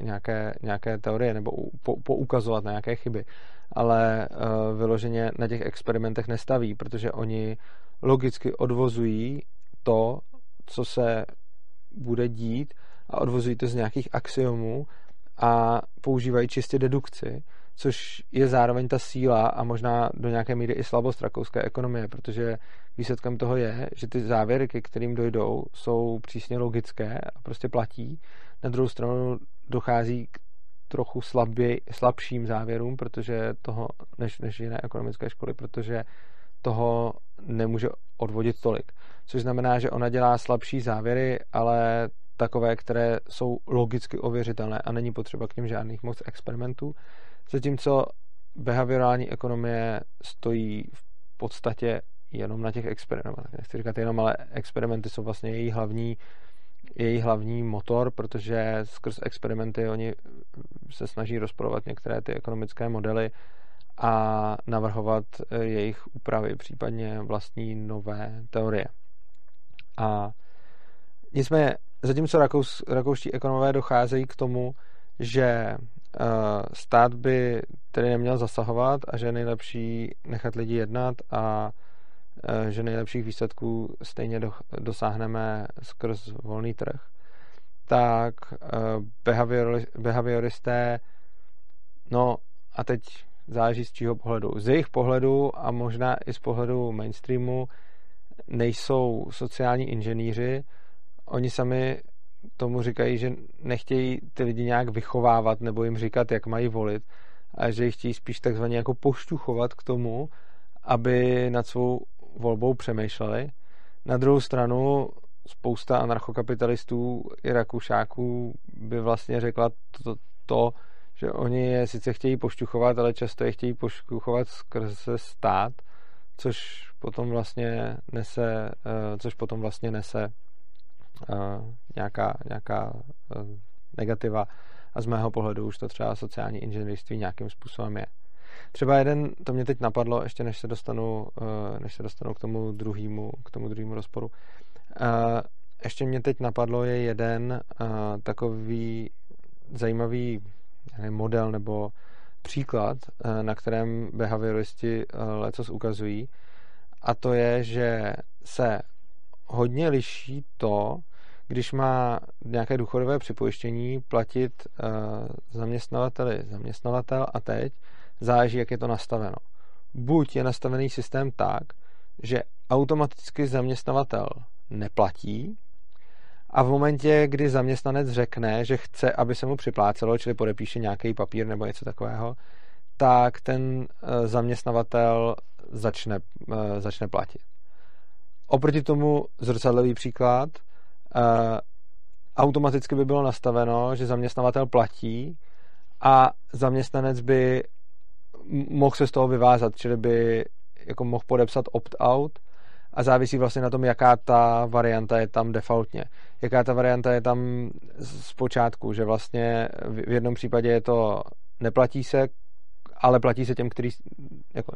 Speaker 1: nějaké, nějaké teorie nebo po, poukazovat na nějaké chyby. Ale uh, vyloženě na těch experimentech nestaví, protože oni logicky odvozují to, co se bude dít a odvozují to z nějakých axiomů a používají čistě dedukci, což je zároveň ta síla a možná do nějaké míry i slabost rakouské ekonomie, protože výsledkem toho je, že ty závěry, ke kterým dojdou, jsou přísně logické a prostě platí. Na druhou stranu dochází k trochu slabě, slabším závěrům, protože toho, než, než jiné ekonomické školy, protože toho nemůže odvodit tolik. Což znamená, že ona dělá slabší závěry, ale takové, které jsou logicky ověřitelné a není potřeba k něm žádných moc experimentů. Zatímco behaviorální ekonomie stojí v podstatě jenom na těch experimentech. Nechci říkat jenom, ale experimenty jsou vlastně její hlavní, její hlavní motor, protože skrz experimenty oni se snaží rozporovat některé ty ekonomické modely a navrhovat jejich úpravy, případně vlastní nové teorie. A nicméně, zatímco rakous, rakouští ekonomové docházejí k tomu, že uh, stát by tedy neměl zasahovat a že je nejlepší nechat lidi jednat a že nejlepších výsledků stejně do, dosáhneme skrz volný trh, tak uh, behavioristé, no a teď záleží z čího pohledu. Z jejich pohledu a možná i z pohledu mainstreamu nejsou sociální inženýři, oni sami tomu říkají, že nechtějí ty lidi nějak vychovávat nebo jim říkat, jak mají volit, a že jich chtějí spíš takzvaně jako poštuchovat k tomu, aby nad svou volbou přemýšleli. Na druhou stranu spousta anarchokapitalistů i rakušáků by vlastně řekla to, to, že oni je sice chtějí poštuchovat, ale často je chtějí poštuchovat skrze stát, což potom vlastně nese, eh, což potom vlastně nese nějaká, nějaká e, negativa a z mého pohledu už to třeba sociální inženýrství nějakým způsobem je. Třeba jeden, to mě teď napadlo, ještě než se dostanu, e, než se dostanu k tomu druhému, k tomu druhému rozporu. E, ještě mě teď napadlo je jeden takový zajímavý model nebo příklad, na kterém behavioristi lecos ukazují, a to je, že se hodně liší to, když má nějaké důchodové připojištění platit zaměstnavateli zaměstnavatel a teď záleží, jak je to nastaveno. Buď je nastavený systém tak, že automaticky zaměstnavatel neplatí a v momentě, kdy zaměstnanec řekne, že chce, aby se mu připlácelo, čili podepíše nějaký papír nebo něco takového, tak ten uh, zaměstnavatel začne, uh, začne platit. Oproti tomu zrcadlový příklad, uh, automaticky by bylo nastaveno, že zaměstnavatel platí a zaměstnanec by mohl se z toho vyvázat, čili by jako mohl podepsat opt-out a závisí vlastně na tom, jaká ta varianta je tam defaultně. Jaká ta varianta je tam z počátku, že vlastně v jednom případě je to neplatí se, ale platí se těm, který jako,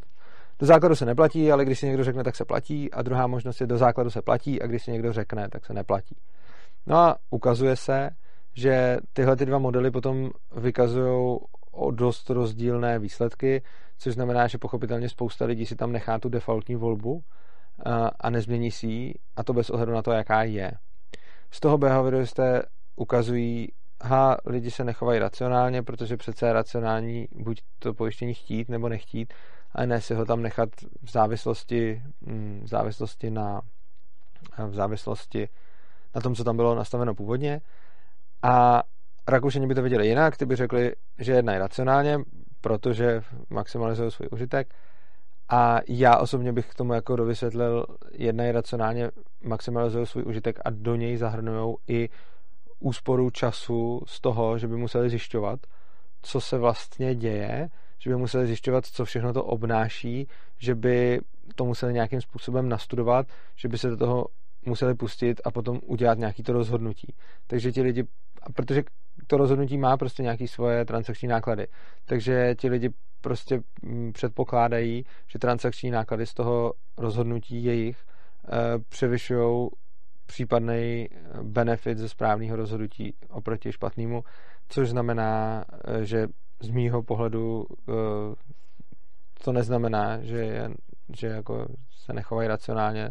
Speaker 1: do základu se neplatí, ale když si někdo řekne, tak se platí. A druhá možnost je do základu se platí a když si někdo řekne, tak se neplatí. No a ukazuje se, že tyhle ty dva modely potom vykazují o dost rozdílné výsledky, což znamená, že pochopitelně spousta lidí si tam nechá tu defaultní volbu a nezmění si ji, a to bez ohledu na to, jaká je. Z toho behavioristé ukazují, ha, lidi se nechovají racionálně, protože přece je racionální buď to pojištění chtít nebo nechtít, a ne si ho tam nechat v závislosti, mm, v závislosti na v závislosti na tom, co tam bylo nastaveno původně. A Rakušani by to viděli jinak, ty by řekli, že jednají racionálně, protože maximalizují svůj užitek. A já osobně bych k tomu jako dovysvětlil, jednají racionálně, maximalizují svůj užitek a do něj zahrnují i úsporu času z toho, že by museli zjišťovat, co se vlastně děje, že by museli zjišťovat, co všechno to obnáší, že by to museli nějakým způsobem nastudovat, že by se do toho museli pustit a potom udělat nějaký to rozhodnutí. Takže ti lidi, protože to rozhodnutí má prostě nějaké svoje transakční náklady, takže ti lidi prostě mm, předpokládají, že transakční náklady z toho rozhodnutí jejich eh, převyšují případný benefit ze správného rozhodnutí oproti špatnému, což znamená, eh, že z mýho pohledu eh, to neznamená, že, je, že jako se nechovají racionálně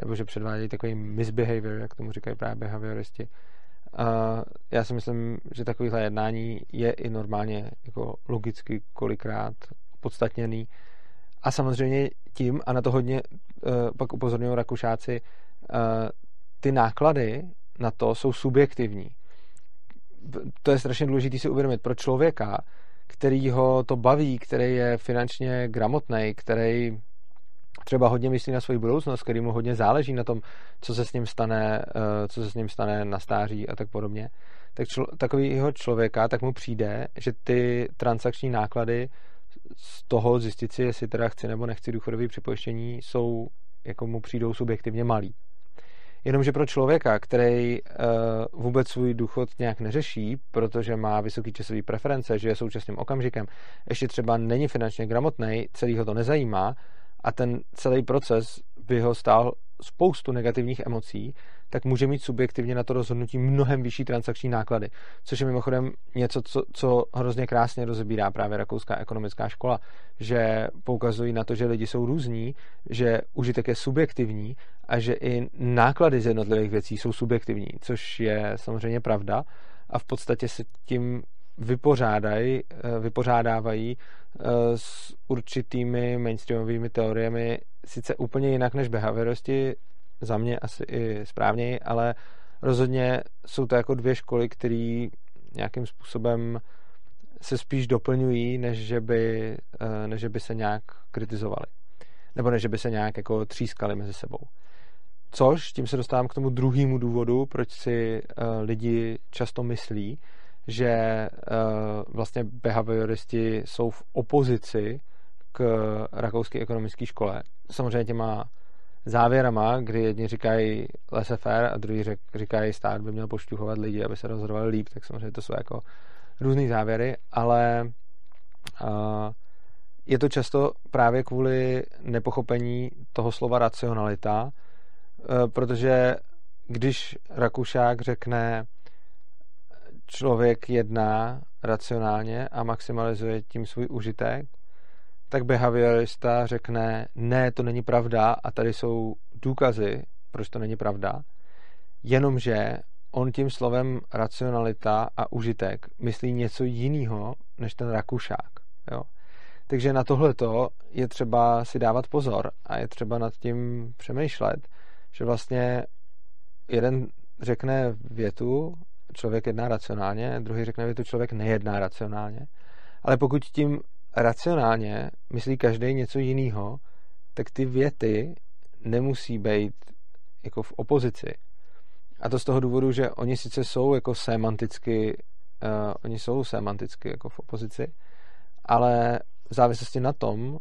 Speaker 1: nebo že předvádějí takový misbehavior, jak tomu říkají právě behavioristi. Já si myslím, že takovýhle jednání je i normálně jako logicky kolikrát podstatněný. A samozřejmě tím, a na to hodně uh, pak upozorňují Rakušáci, uh, ty náklady na to jsou subjektivní. To je strašně důležité si uvědomit. Pro člověka, který ho to baví, který je finančně gramotný, který třeba hodně myslí na svou budoucnost, který mu hodně záleží na tom, co se s ním stane, eh, co se s ním stane na stáří a tak podobně, tak člo, takovýho člověka, tak mu přijde, že ty transakční náklady z toho zjistit si, jestli teda chci nebo nechci důchodové připojištění, jsou, jako mu přijdou subjektivně malý. Jenomže pro člověka, který uh, vůbec svůj důchod nějak neřeší, protože má vysoký časový preference, že je současným okamžikem, ještě třeba není finančně gramotný, celý ho to nezajímá a ten celý proces by ho stál spoustu negativních emocí, tak může mít subjektivně na to rozhodnutí mnohem vyšší transakční náklady. Což je mimochodem něco, co, co hrozně krásně rozebírá právě Rakouská ekonomická škola, že poukazují na to, že lidi jsou různí, že užitek je subjektivní a že i náklady z jednotlivých věcí jsou subjektivní, což je samozřejmě pravda a v podstatě se tím vypořádají, eh, vypořádávají eh, s určitými mainstreamovými teoriemi, sice úplně jinak než behavioristi, za mě asi i správněji, ale rozhodně jsou to jako dvě školy, které nějakým způsobem se spíš doplňují, než že by, eh, než že by se nějak kritizovali. Nebo než by se nějak jako třískali mezi sebou. Což, tím se dostávám k tomu druhému důvodu, proč si lidi často myslí, že uh, vlastně behavioristi jsou v opozici k rakouské ekonomické škole. Samozřejmě těma závěrama, kdy jedni říkají laissez-faire a druhý říkají stát by měl pošťuchovat lidi, aby se rozhodovali líp, tak samozřejmě to jsou jako různé závěry, ale uh, je to často právě kvůli nepochopení toho slova racionalita, uh, protože když Rakušák řekne člověk jedná racionálně a maximalizuje tím svůj užitek, tak behaviorista řekne, ne, to není pravda a tady jsou důkazy, proč to není pravda, jenomže on tím slovem racionalita a užitek myslí něco jiného než ten Rakušák. Jo? Takže na tohleto je třeba si dávat pozor a je třeba nad tím přemýšlet, že vlastně jeden řekne větu člověk jedná racionálně, druhý řekne, to člověk nejedná racionálně. Ale pokud tím racionálně myslí každý něco jiného, tak ty věty nemusí být jako v opozici. A to z toho důvodu, že oni sice jsou jako semanticky, uh, oni jsou semanticky jako v opozici, ale v závislosti na tom,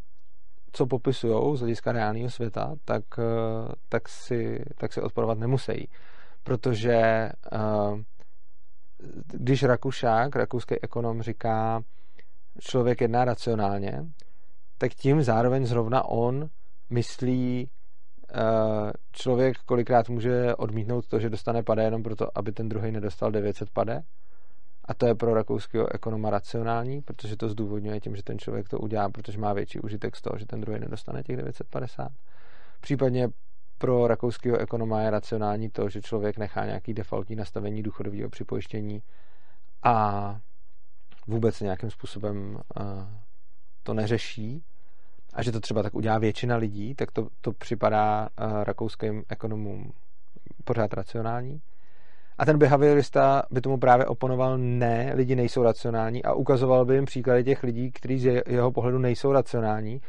Speaker 1: co popisují z hlediska reálného světa, tak, uh, tak, si, tak si odporovat nemusí. Protože uh, když Rakušák, rakouský ekonom, říká, člověk jedná racionálně, tak tím zároveň zrovna on myslí, eh, člověk kolikrát může odmítnout to, že dostane pade jenom proto, aby ten druhý nedostal 900 pade. A to je pro rakouského ekonoma racionální, protože to zdůvodňuje tím, že ten člověk to udělá, protože má větší užitek z toho, že ten druhý nedostane těch 950. Případně pro rakouského ekonoma je racionální to, že člověk nechá nějaký defaultní nastavení důchodového připojištění a vůbec nějakým způsobem uh, to neřeší a že to třeba tak udělá většina lidí, tak to, to připadá uh, rakouským ekonomům pořád racionální. A ten behaviorista by tomu právě oponoval, ne, lidi nejsou racionální a ukazoval by jim příklady těch lidí, kteří z jeho pohledu nejsou racionální,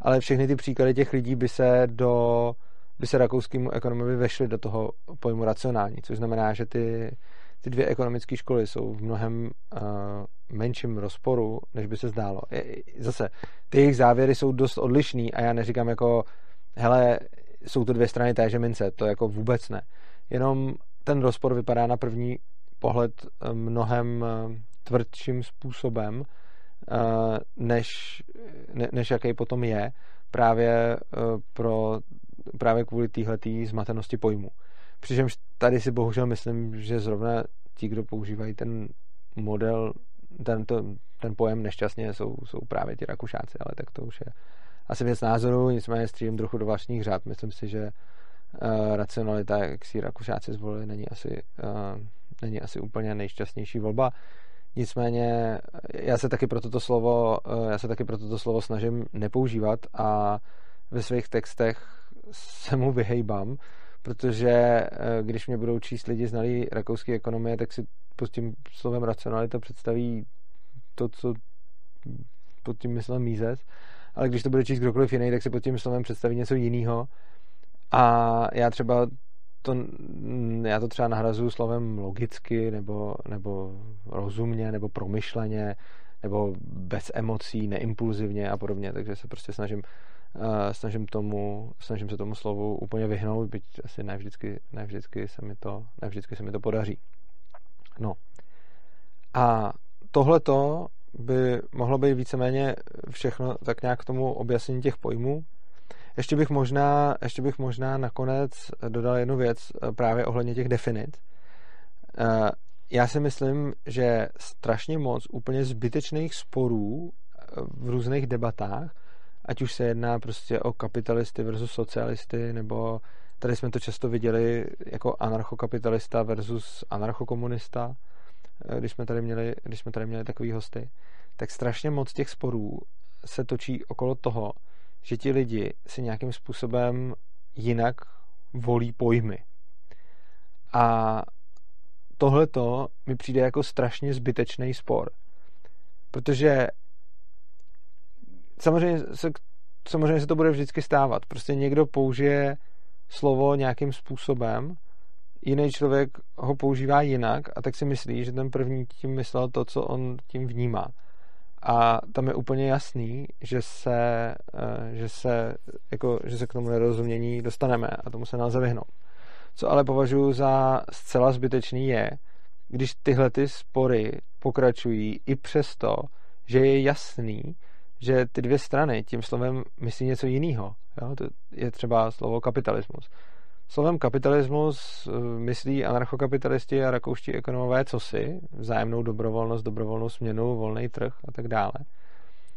Speaker 1: ale všechny ty příklady těch lidí by se do by se rakouskému ekonomovi vešly do toho pojmu racionální, což znamená, že ty, ty dvě ekonomické školy jsou v mnohem uh, menším rozporu, než by se zdálo. Zase, ty jejich závěry jsou dost odlišný a já neříkám jako, hele, jsou to dvě strany téže mince, to jako vůbec ne. Jenom ten rozpor vypadá na první pohled eh, mnohem eh, tvrdším způsobem, než, ne, než jaký potom je právě pro právě kvůli téhletý zmatenosti pojmu. Přičemž tady si bohužel myslím, že zrovna ti, kdo používají ten model, ten, to, ten pojem nešťastně, jsou, jsou právě ti Rakušáci, ale tak to už je asi věc názoru, nicméně střílím trochu do vlastních řád. Myslím si, že uh, racionalita, jak si Rakušáci zvolili, není asi, uh, není asi úplně nejšťastnější volba. Nicméně já se taky pro toto slovo, já se taky pro toto slovo snažím nepoužívat a ve svých textech se mu vyhejbám, protože když mě budou číst lidi znalí rakouské ekonomie, tak si pod tím slovem racionalita představí to, co pod tím myslel Mízes, ale když to bude číst kdokoliv jiný, tak si pod tím slovem představí něco jiného. A já třeba to, já to třeba nahrazuju slovem logicky, nebo, nebo rozumně, nebo promyšleně, nebo bez emocí, neimpulzivně a podobně, takže se prostě snažím, snažím, tomu, snažím se tomu slovu úplně vyhnout, byť asi ne vždycky, ne vždycky, se, mi to, ne vždycky se mi to podaří. No. A tohleto by mohlo být víceméně všechno tak nějak k tomu objasnění těch pojmů. Ještě bych možná, ještě bych možná nakonec dodal jednu věc eh, právě ohledně těch definic. Eh, já si myslím, že strašně moc úplně zbytečných sporů eh, v různých debatách, ať už se jedná prostě o kapitalisty versus socialisty, nebo tady jsme to často viděli jako anarchokapitalista versus anarchokomunista, Eh, když jsme tady měli, když jsme tady měli takový hosty, tak strašně moc těch sporů se točí okolo toho, že ti lidi si nějakým způsobem jinak volí pojmy. A tohleto mi přijde jako strašně zbytečný spor. Protože samozřejmě se, samozřejmě se to bude vždycky stávat. Prostě někdo použije slovo nějakým způsobem jiný člověk ho používá jinak a tak si myslí, že ten první tím myslel to, co on tím vnímá. A tam je úplně jasný, že se, eh, že se, jako, že se k tomu nerozumění dostaneme a tomu se nelze vyhnout. Co ale považuji za zcela zbytečný je, když tyhle ty spory pokračují i přesto, že je jasný, že ty dvě strany tím slovem myslí něco jiného. To je třeba slovo kapitalismus. Slovem kapitalismus eh, myslí anarchokapitalisti a rakouští ekonomové si, vzájemnou dobrovolnost, dobrovolnou směnu, volný trh a tak dále.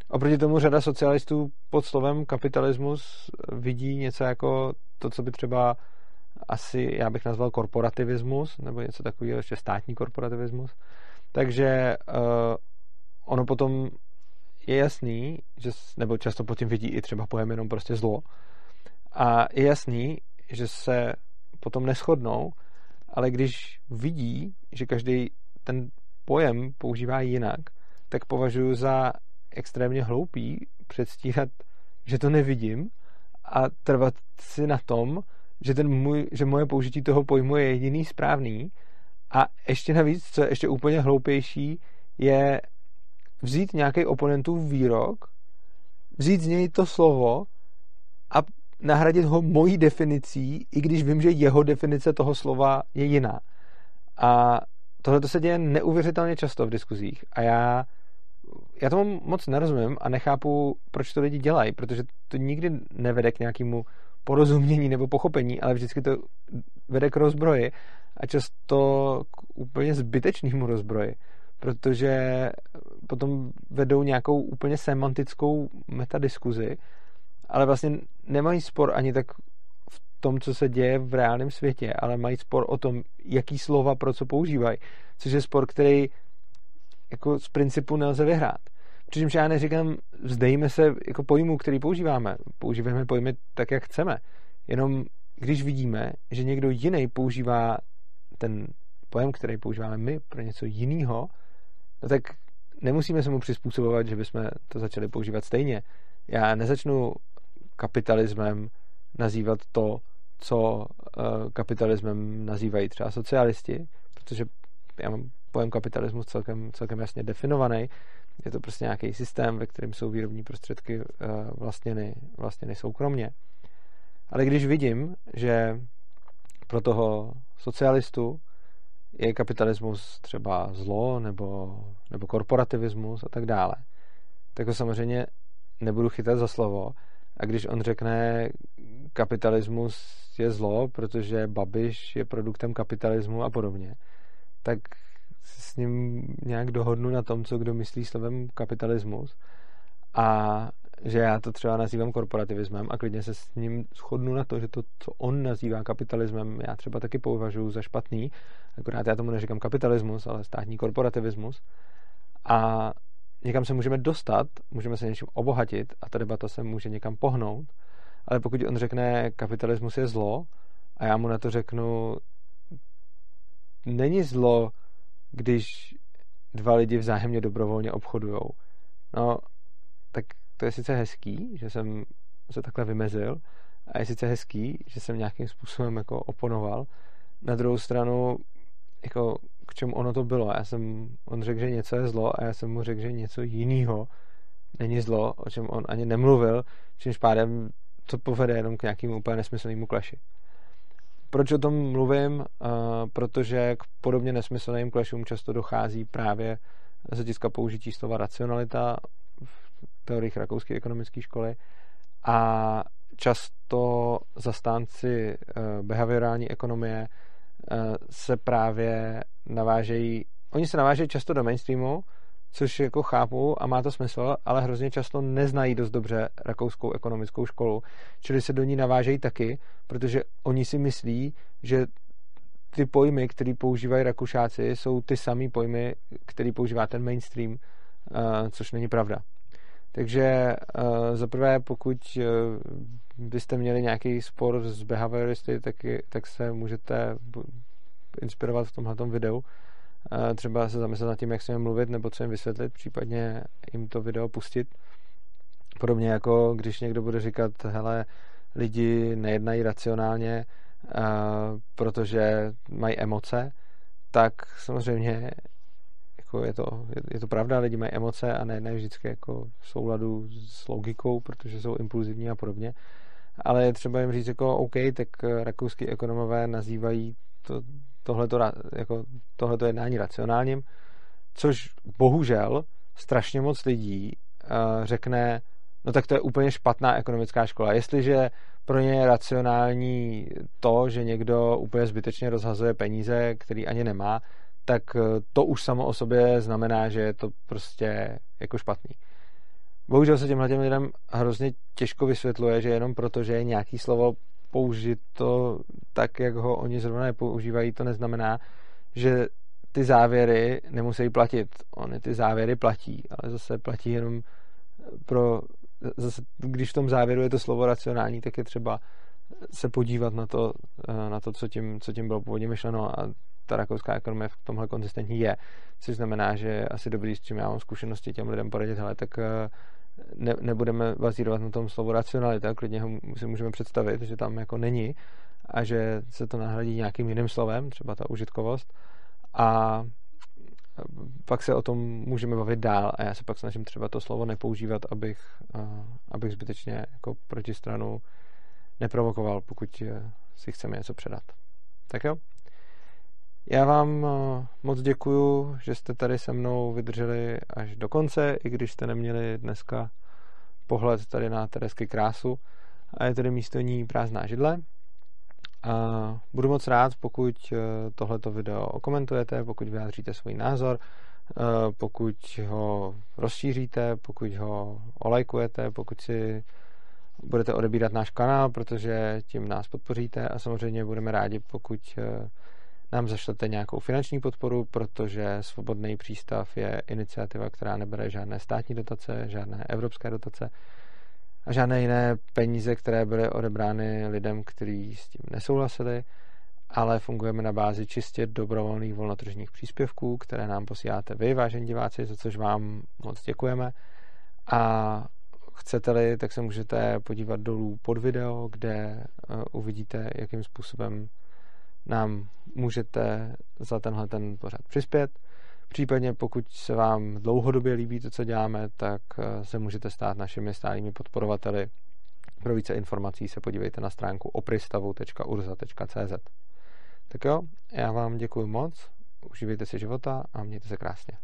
Speaker 1: Oproti tomu řada socialistů pod slovem kapitalismus vidí něco jako to, co by třeba asi já bych nazval korporativismus, nebo něco takového, ještě státní korporativismus. Takže uh, ono potom je jasný, že, nebo často pod tím vidí i třeba pojem jenom prostě zlo. A je jasný, že se potom neschodnou, ale když vidí, že každý ten pojem používá jinak, tak považuji za extrémně hloupý předstírat, že to nevidím a trvat si na tom, že, ten můj, že moje použití toho pojmu je jediný správný a ještě navíc, co je ještě úplně hloupější, je vzít nějaký oponentův výrok, vzít z něj to slovo a nahradit ho mojí definicí, i když vím, že jeho definice toho slova je jiná. A tohle se děje neuvěřitelně často v diskuzích a já, já tomu moc nerozumím a nechápu, proč to lidi dělají, protože to nikdy nevede k nějakému porozumění nebo pochopení, ale vždycky to vede k rozbroji a často k úplně zbytečnému rozbroji, protože potom vedou nějakou úplně semantickou metadiskuzi, ale vlastně nemají spor ani tak v tom, co se děje v reálném světě, ale mají spor o tom, jaký slova pro co používají, což je spor, který jako z principu nelze vyhrát. Přičemž já neříkám, vzdejme se jako pojmu, který používáme. Používáme pojmy tak, jak chceme. Jenom když vidíme, že někdo jiný používá ten pojem, který používáme my pro něco jiného, no tak nemusíme se mu přizpůsobovat, že bychom to začali používat stejně. Já nezačnu kapitalismem nazývat to, co eh, kapitalismem nazývají třeba socialisti, protože já mám pojem kapitalismus celkem, celkem jasně definovaný. Je to prostě nějaký systém, ve kterém jsou výrobní prostředky eh, vlastněny, vlastněny soukromně. Ale když vidím, že pro toho socialistu je kapitalismus třeba zlo nebo, nebo korporativismus a tak dále, tak ho samozřejmě nebudu chytat za slovo. A když on řekne, kapitalismus je zlo, protože Babiš je produktem kapitalismu a podobně, tak s ním nějak dohodnu na tom, co kdo myslí slovem kapitalismus a že já to třeba nazývám korporativismem a klidně se s ním shodnu na to, že to, co on nazývá kapitalismem, já třeba taky považuji za špatný, akorát já tomu neříkám kapitalismus, ale státní korporativismus. A někam se můžeme dostat, můžeme se něčím obohatit a ta debata se může někam pohnout, ale pokud on řekne kapitalismus je zlo a já mu na to řeknu není zlo, když dva lidi vzájemně dobrovolně obchodujou. No, tak to je sice hezký, že jsem se takhle vymezil a je sice hezký, že jsem nějakým způsobem jako oponoval. Na druhou stranu, jako k čemu ono to bylo. Já jsem, on řekl, že něco je zlo a já jsem mu řekl, že něco jiného není zlo, o čem on ani nemluvil, čímž pádem to povede jenom k nějakému úplně nesmyslnému kleši. Proč o tom mluvím? Uh, protože k podobně nesmyslným klešům často dochází právě z hlediska použití slova racionalita teoriích rakouské ekonomické školy a často zastánci uh, behaviorální ekonomie uh, se právě navážejí, oni se navážejí často do mainstreamu, což jako chápu a má to smysl, ale hrozně často neznají dost dobře rakouskou ekonomickou školu, čili se do ní navážejí taky, protože oni si myslí, že ty pojmy, které používají Rakušáci, jsou ty samé pojmy, které používá ten mainstream, uh, což není pravda. Takže uh, zaprvé, pokud uh, byste měli nějaký spor s behavioristy, tak, tak se můžete inspirovat v tomhle videu třeba se zamyslet nad tím, jak s nimi mluvit, nebo co jim vysvětlit, případně jim to video pustit. Podobně jako když někdo bude říkat, hele, lidi nejednají racionálně, protože mají emoce, tak samozřejmě jako je, to, je, je to pravda, lidi mají emoce a nejednají vždycky jako v souladu s logikou, protože jsou impulzivní a podobně. Ale je třeba jim říct jako OK, tak rakouský ekonomové nazývají to tohleto, jako, tohleto jednání racionálním, což bohužel strašně moc lidí uh, řekne, no tak to je úplně špatná ekonomická škola. Jestliže pro ně je racionální to, že někdo úplně zbytečně rozhazuje peníze, který ani nemá, tak eh, to už samo o sobě znamená, že je to prostě jako špatný. Bohužel se těmhle těm lidem hrozně těžko vysvětluje, že jenom proto, že je nějaký slovo použito tak, jak ho oni zrovna nepoužívají, to neznamená, že ty závěry nemusí platit. Oni ty závěry platí, ale zase platí jenom pro... Zase, když v tom závěru je to slovo racionální, tak je třeba se podívat na to, na to co, tím, co tím bylo původně myšleno a ta rakouská ekonomie v tomhle konzistentní je. Což znamená, že asi dobrý, s čím já mám zkušenosti těm lidem poradit, hele, tak ne, nebudeme bazírovat na tom slovu racionalita, klidně ho si můžeme představit, že tam jako není a že se to nahradí nějakým jiným slovem, třeba ta užitkovost a pak se o tom můžeme bavit dál a já se pak snažím třeba to slovo nepoužívat, abych, abych zbytečně jako protistranu neprovokoval, pokud si chceme něco předat. Tak jo? Já vám eh, moc děkuju, že jste tady se mnou vydrželi až do konce, i když jste neměli dneska pohled tady na Teresky krásu a je tady místo ní prázdná židle. A budu moc rád, pokud eh, tohleto video okomentujete, pokud vyjádříte svůj názor, eh, pokud ho rozšíříte, pokud ho olajkujete, pokud si budete odebírat náš kanál, protože tím nás podpoříte a samozřejmě budeme rádi, pokud nám zašlete nějakou finanční podporu, protože Svobodný přístav je iniciativa, která nebere žádné státní dotace, žádné evropské dotace a žádné jiné peníze, které byly odebrány lidem, kteří s tím nesouhlasili, ale fungujeme na bázi čistě dobrovolných volnotržních příspěvků, které nám posíláte vy, vážení diváci, za což vám moc děkujeme. A chcete-li, tak se můžete podívat dolů pod video, kde eh, uvidíte, jakým způsobem nám můžete za tenhle ten pořad přispět. Případně pokud se vám dlouhodobě líbí to, co děláme, tak eh, se můžete stát našimi stálými podporovateli Pro více informací se podívejte na stránku opristavu.urza.cz Tak jo, já vám děkuji moc, užívejte si života a mějte se krásně.